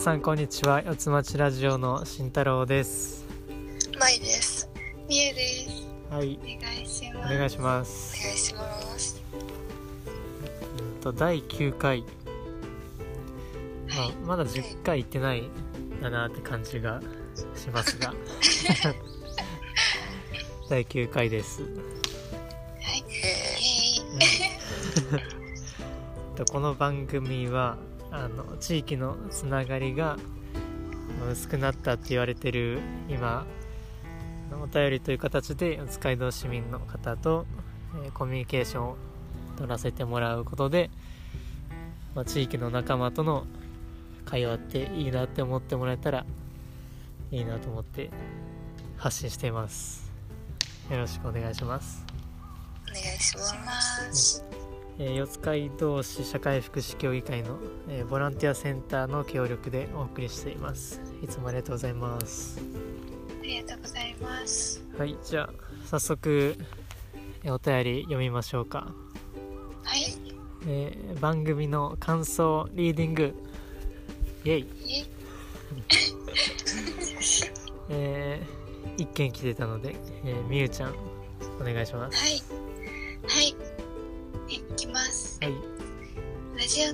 さんこんにちは。四つ町ラジオの慎太郎です。まいです。みえです。はい。お願いしおます。願いします。お願いします。うんと第9回、まあはい、まだ10回行ってないんだなって感じがしますが。第9回です、はい。イうん とこの番組はあの地域のつながりが薄くなったって言われてる今お便りという形で四街道市民の方と、えコミュニケーションを取らせてもらうことで、まあ、地域の仲間との会話っていいなって思ってもらえたらいいなと思って発信していますよろしくお願いしますお願いします。えー四街道市社会福祉協議会の、えーボランティアセンターの協力でお送りしていますいつもありがとうございますありがとうございます。はいじゃあ早速、えーお便り読みましょうか、はい。えー番組の感想リーディングイエイ、イ えー、一件来てたので、えーみゆちゃんお願いしますはい。はい。いきます。はい、ラジオ、あ、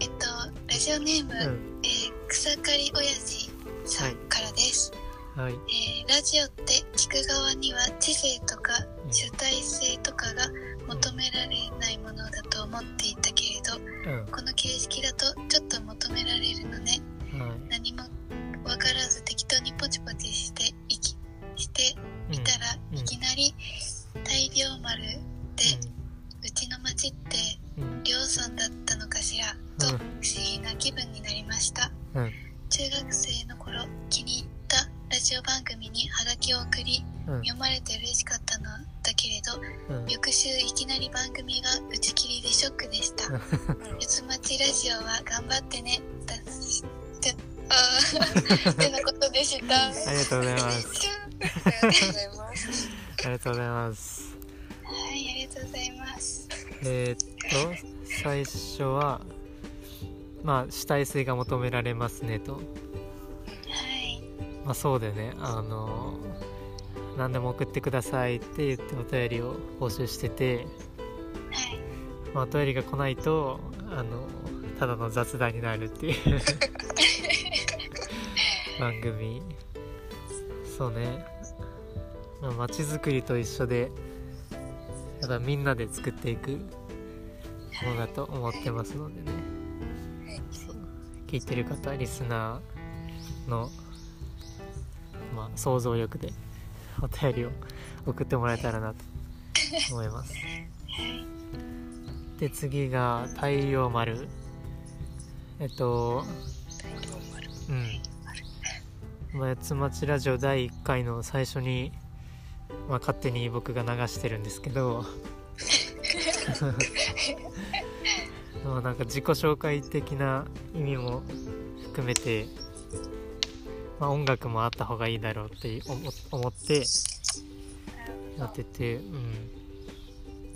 えっと、ラジオネーム、うんえー草刈りおやじさんからです。はいえーラジオって聞く側には知性とかうん主体性とかが求められないものだと思っていたけれど、うんこの形式だとちょっと求められるのね。はい何もわからず適当にポチポチしと不思議な気分になりました、うん。中学生の頃気に入ったラジオ番組にハガキを送りうん。読まれて嬉しかったのだけれどうん。翌週いきなり番組が打ち切りでショックでした。四つ町ラジオは頑張ってねだってあー ってなことでした。ありがとうございますありがとうございます。ありがとうございます。はいありがとうございます。えーっと最初はまあ主体性が求められますねと。はい。まあそうでねあの何でも送ってくださいって言ってお便りを募集してて、はい。まあ、お便りが来ないとあのただの雑談になるっていう。番組。そうね。まあ街づくりと一緒でやっぱみんなで作っていくものだと思ってますのでね聞いてる方リスナーの、まあ、想像力でお便りを送ってもらえたらなと思います。で次が太陽丸。えっとうん。八つ町ラジオ第1回の最初に、まあ、勝手に僕が流してるんですけど。まあなんか自己紹介的な意味も含めて、まあ、音楽もあった方がいいだろうって思思ってやってて、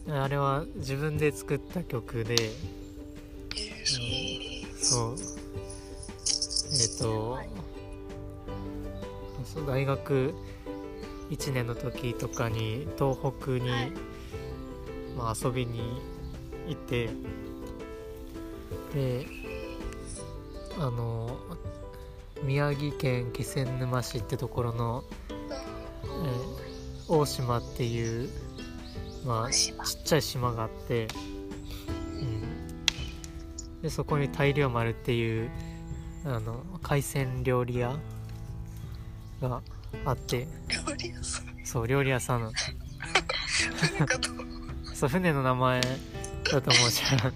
うん、あれは自分で作った曲で、えーそう。えっ、とそう大学1年の時とかに東北に、まあ、遊びに行ってであの宮城県気仙沼市ってところの、えー大島っていう、まあ、ちっちゃい島があって、うん、でそこに大量丸っていうあの海鮮料理屋があって。料理屋さん。そう料理屋さん そう船の名前だと思うじゃん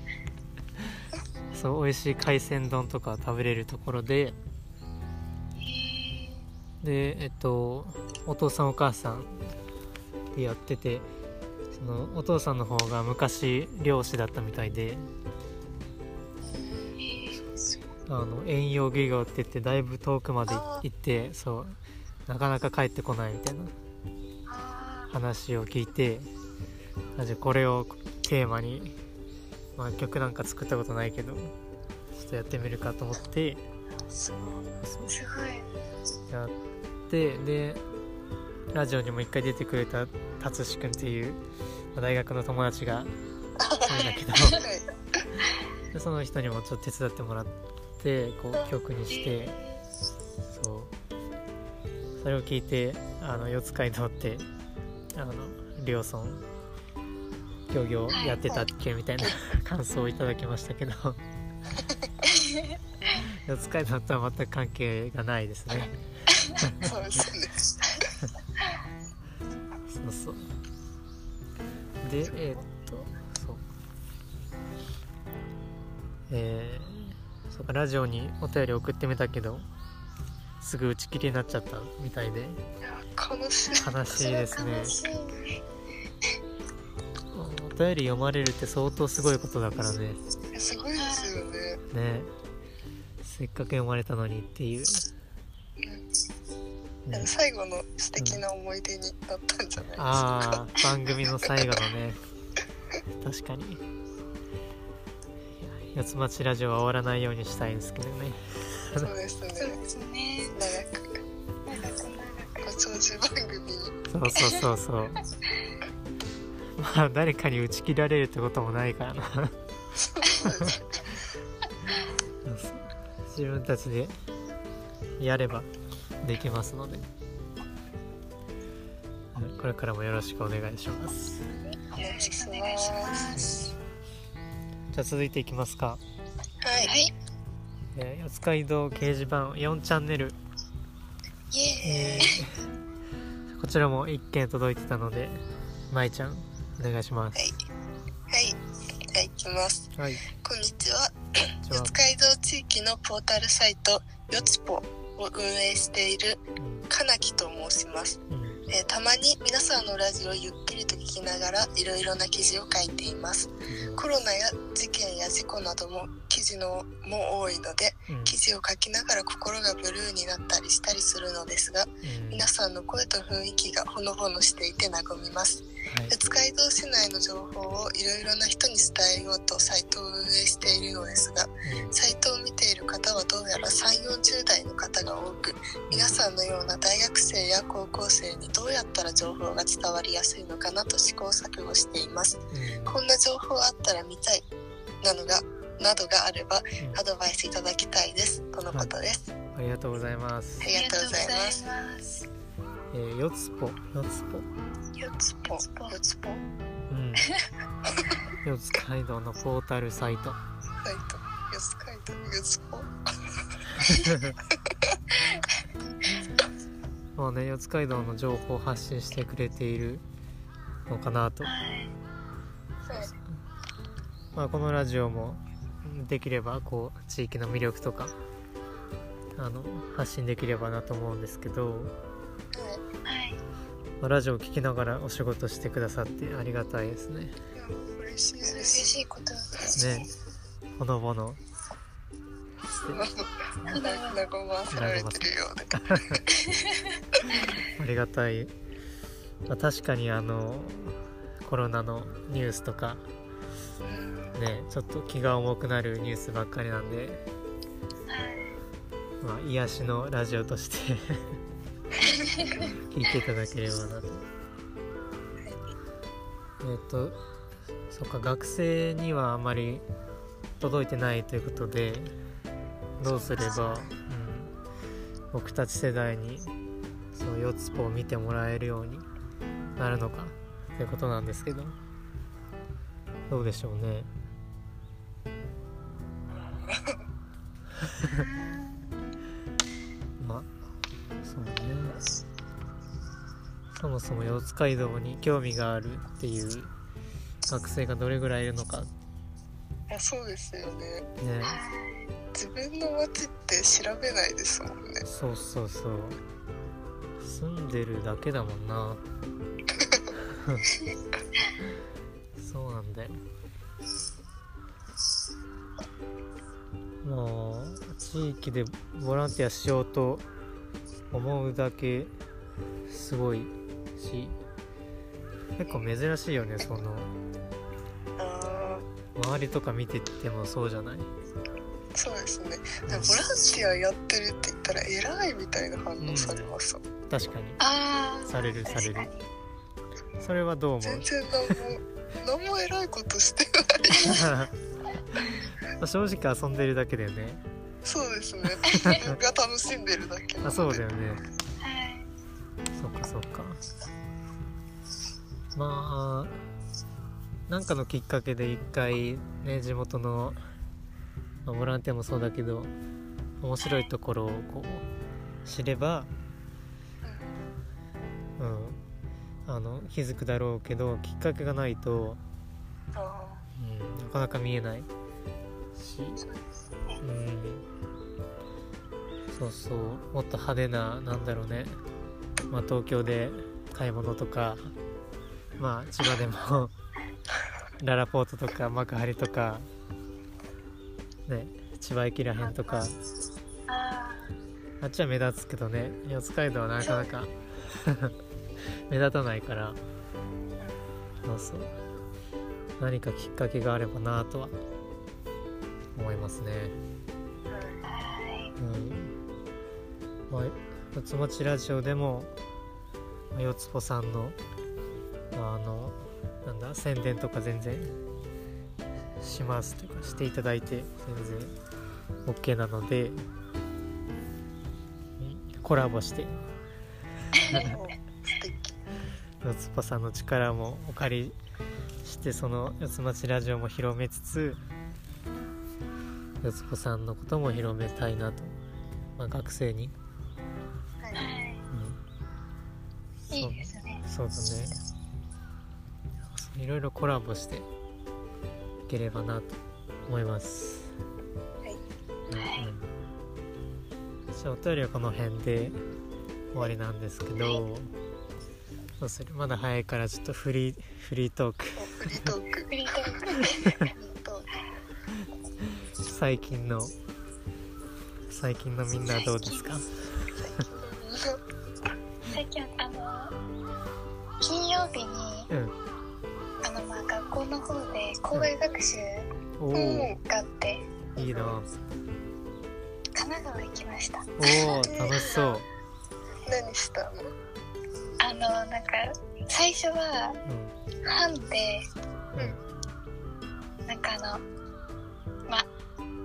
そう美味しい海鮮丼とか食べれるところで。でえっとお父さんお母さんでやっててそのお父さんの方が昔漁師だったみたいであの遠洋漁業って言ってだいぶ遠くまで行ってそうなかなか帰ってこないみたいな話を聞いてじゃこれをテーマに、まあ、曲なんか作ったことないけどちょっとやってみるかと思って。すごい。やってでラジオにも一回出てくれた達志くんっていうまあ大学の友達がいるんだけど。はい。でその人にもちょっと手伝ってもらってこう曲にして。そう。それを聞いてあの四街道ってあの両村漁業やってたっけみたいな感想をいただきましたけど。四街道とは全く関係がないですね。そうですね。そうそう。でえーっとそう。えー、そうかラジオにお便り送ってみたけどすぐ打ち切りになっちゃったみたいで。悲しい。ですね便り読まれるって相当すごいことだからね。すごいですよね。ね。せっかく読まれたのにっていう、ね。最後の素敵な思い出になったんじゃないですか、ああ番組の最後のね。確かに。四つ町ラジオは終わらないようにしたいんですけどね。そうですね。そうですね。長く長く。長く。ご長寿番組に。そうそうそうそうまあ誰かに打ち切られるってこともないからな。自分たちでやればできますので。はいこれからもよろしくお願いします。お願いしお願いしまます。じゃあ続いていきますか、はい、はいえー四街道掲示板4チャンネル、イエえーイ。ーこちらも1件届いてたのでまいちゃんお願いします。はい、じゃあ行きます。はい。こんにちは。四街道地域のポータルサイトよつぽを運営している金木と申します、うん。うんえーたまに皆さんのラジオをゆっくりと聞きながらいろいろな記事を書いています。コロナや事件や事故なども記事のも多いのでうん。記事を書きながら心がブルーになったりしたりするのですがうん。皆さんの声と雰囲気がほのぼのしていて和みます。はい。四街道市内の情報をいろいろな人に伝えようとサイトを運営しているようですがうん。サイトを見ている方はどうやら3 4 0代の方が多く皆さんのような大学生や高校生にどうやったら情報が伝わりやすいのかなと試行錯誤しています。うん。こんな情報あったら見たいなのがなどがあればうん。アドバイスいただきたいです。とのことです、ありがとうございます。ありがとうございます。ます。えー、よつぽよつぽよつぽよつぽうん。四街道のポータルサイト。サイトよつかいとよつぽまあね四街道の情報を発信してくれているのかなと、はい。まあ、このラジオもうんできればこう地域の魅力とかあの発信できればなと思うんですけど、はい。まあラジオを聴きながらお仕事してくださってありがたいですね。嬉しいで嬉すしいことですね。ほのぼの。ありがたい、まあ、確かにあのコロナのニュースとかね。ちょっと気が重くなるニュースばっかりなんで、まあ、癒しのラジオとして。聞いていただければなと。えっ、とそっか学生にはあまり届いてないということでどうすれば、うん、僕たち世代にその四つぽを見てもらえるようになるのかということなんですけどどうでしょうね。まあそうね。そもそも四街道に興味があるっていう学生がどれぐらいいるのか。いやそうですよね。ね。自分の街って調べないですもんね。そうそうそう。住んでるだけだもんな だよもう地域でボランティアしようと思うだけすごいし結構珍しいよねその。あ周りとか見ててもそうじゃない？ーそうですね。でもボランティアやってるって言ったら偉いみたいな反応されます、確かに。されるされる。それはどう思う？全然何も何も偉いことしてない。正直遊んでるだけだよね。そうですね。が楽しんでるだけあそうだよね。はい。そっかそっか。まあなんかのきっかけで一回ね地元の、まあボランティアもそうだけど面白いところをこう知ればあの気づくだろうけどきっかけがないと、あうん、なかなか見えない。し。うん。そうそう。もっと派手ななんだろうね、まあ、東京で買い物とかまあ千葉でも ララポートとか幕張とかね千葉駅らへんとか。ああっちは目立つけどね四街道はなかなか目立たないから。そうそう。何かきっかけがあればなとは。思いますね。うん。まあ四つ持ちラジオでもまあ四つぽさんのあのなんだ宣伝とか全然しますというかしていただいて全然 OK なのでコラボして。四つぽさんの力もお借りしてその四つ町ラジオも広めつつ四つぽさんのことも広めたいなと、まあ、学生に、ははい。うん、いいですね。そうだね。いろいろコラボしていければなと思います。はい。うん。うん。じゃあお便りはこの辺で終わりなんですけどどうする。まだ早いからちょっとフリーフリートーク。おフリートーク。最近の最近のみんなはどうですか？最近あの金曜日にうん。あのまあ学校の方で校外学習があっていいな。神奈川行きました。おお楽しそう。何したの？あのなんか最初はう班でんうん。なんかあのまあ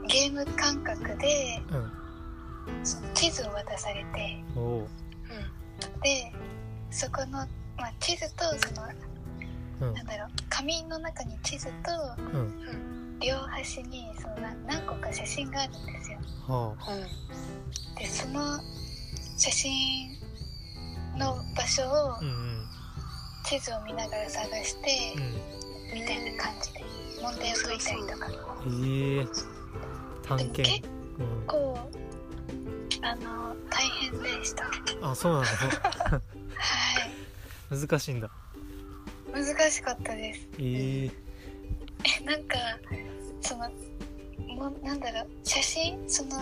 ゲーム感覚でうんその地図を渡されて。おおでそこの、まあ、地図とそのうん。なんだろう紙の中に地図とうん。両端にそのな何個か写真があるんですよ。でその写真の場所を地図を見ながら探してうん。みたいな感じで問題を解いたりとか。ええ。探検。結うん。構あの大変でした。あそうなの？はい。難しいんだ。難しかったです。ええ。えなんかそのもうなんだろう写真？その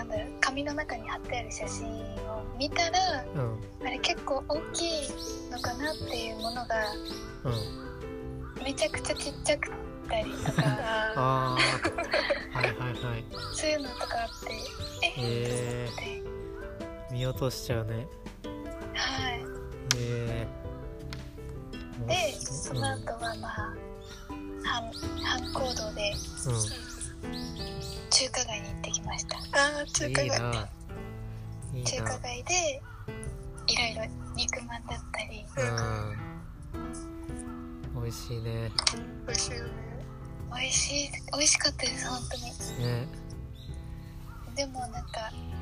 なんだろう紙の中に貼ってある写真を見たらうん。あれ結構大きいのかなっていうものがうん。めちゃくちゃちっちゃくったりとか。はいはいはい。そういうのとかあってええってえ見落としちゃうね。はい。ええでその後はまあ反反行動でう中華街に行ってきました。あー中華街。んいいな。いい中華な街でいろいろ肉まんだったり。うん。美味しいね。美味しいよね。美味しい。美味しかったです本当に。ね。でもなんか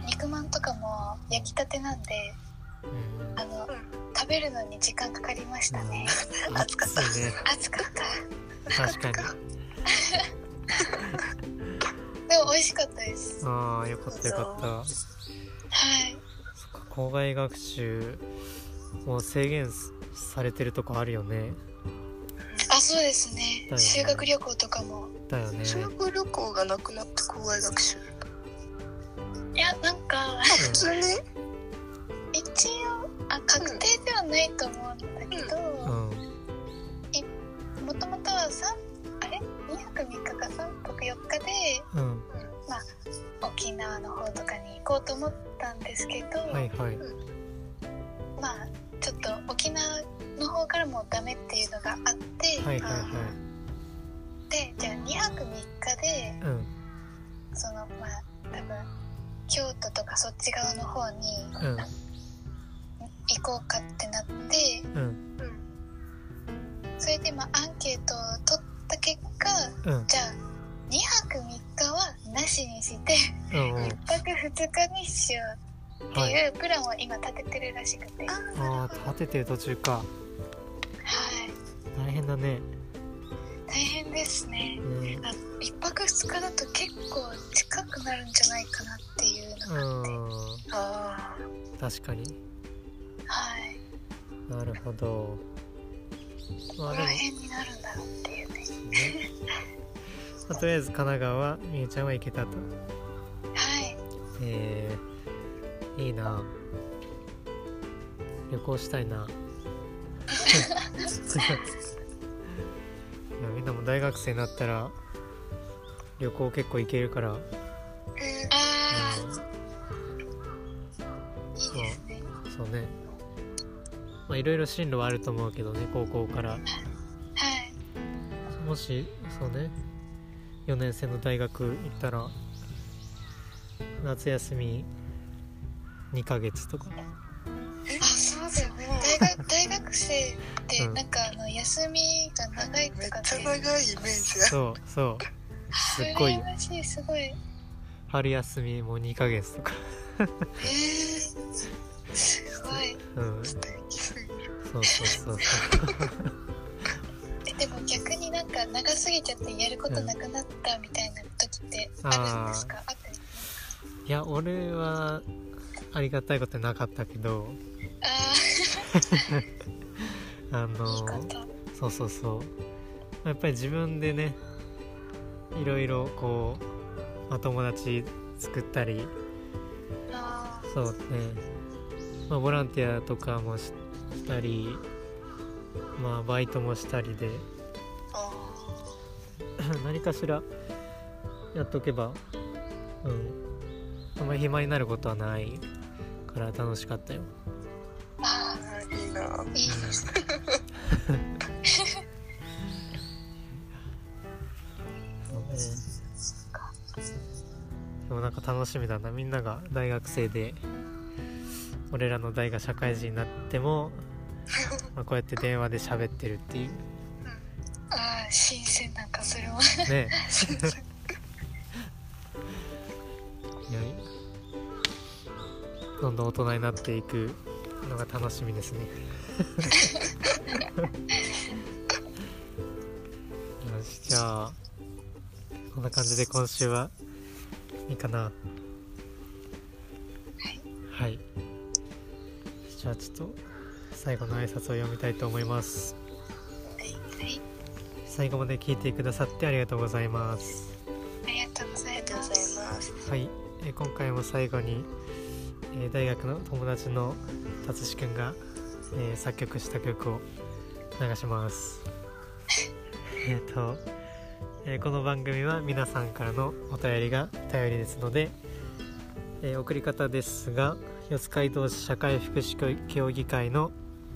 肉まんとかも焼きたてなんでうん。あの食べるのに時間かかりましたね。暑かった。暑かった。確かに でも美味しかったです。ああよかったよかった。はい。そっか校外学習もう制限されてるとこあるよね。あそうですね。ね。修学旅行とかも。だよね。修学旅行がなくなって校外学習。いやなんか普通に？一応あ確定ではないと思うんだけどうん。もともとは三あれ？2泊3日か3こうと思ったんですけど、はいはい。まあちょっと沖縄の方からもダメっていうのがあって、はいはいはでじゃあ2泊3日でいうん。そのまあ多分京都とかそっち側の方にうん。行を今立ててるらしくて、はい、ああ立ててる途中か。大変だね。大変ですね。ねあ1泊2日だと結構近くなるんじゃないかなっていうのがあって、うん。あ確かに。はい。なるほど。まこら辺になるんだろうっていうね。ね。まあとりあえず神奈川はみゆちゃんは行けたと。はい。えー、いいな旅行したいな。いやみんなも大学生になったら旅行結構行けるから、うん、ー。う。そうね。まあいろいろ進路はあると思うけどね高校から。はい。もしそうね。4年生の大学行ったら夏休み2ヶ月とか大学大学生ってうん。なんかあの休みが長いめっとかって。ちゃ長いイメージが。そうそう。すっごい。ましいすごい。春休みも2ヶ月とか。えー、すごい。うん。素敵すぎる。そうそうそう。そ うえでも逆になんか長すぎちゃってやることなくなったみたいな時ってあるんですか？あったりいや俺はありがたいことなかったけどあ あのそうそうそう。やっぱり自分でねいろいろこう、まあ、友達作ったり。あそうね、まあ、ボランティアとかもししたり。まあバイトもしたりで。あ 何かしら。やっとけば。うん。あんまり暇になることはないから楽しかったよーいいなーいいでもなんか楽しみだな。みんなが大学生で俺らの代が社会人になっても、まあ、こうやって電話で喋ってるっていう。ああ新鮮なんかそれも。ね。どんどん大人になっていくのが楽しみですね。よしじゃあこんな感じで今週はいいかな。はい。じゃあちょっと最後の挨拶を読みたいと思います。はい最後まで聞いてくださってありがとうございます。ありがとうございます。はい、えー今回も最後に、えー大学の友達の達志くんが、えー作曲した曲を流します。えっと、えーこの番組は皆さんからのお便りが頼りですので、えー送り方ですが四街道市社会福祉協議会の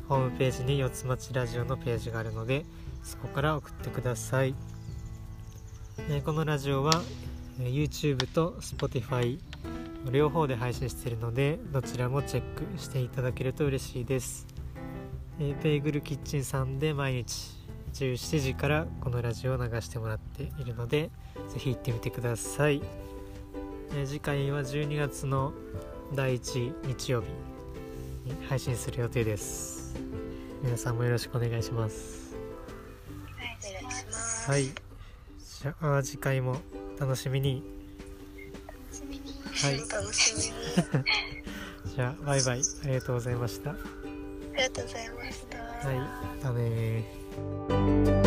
ホームページに四つ町ラジオのページがあるのでそこから送ってください、えーこのラジオはえ YouTube と Spotify 両方で配信しているのでどちらもチェックしていただけると嬉しいです、えーベーグルキッチンさんで毎日17時からこのラジオを流してもらっているのでぜひ行ってみてください、えー次回は12月の第1日曜日に配信する予定です。皆さんもよろしくお願いします。はい。じゃあ次回も楽しみに。楽しみにはい。楽しみにじゃあバイバイ。ありがとうございました。ありがとうございました。はい、だね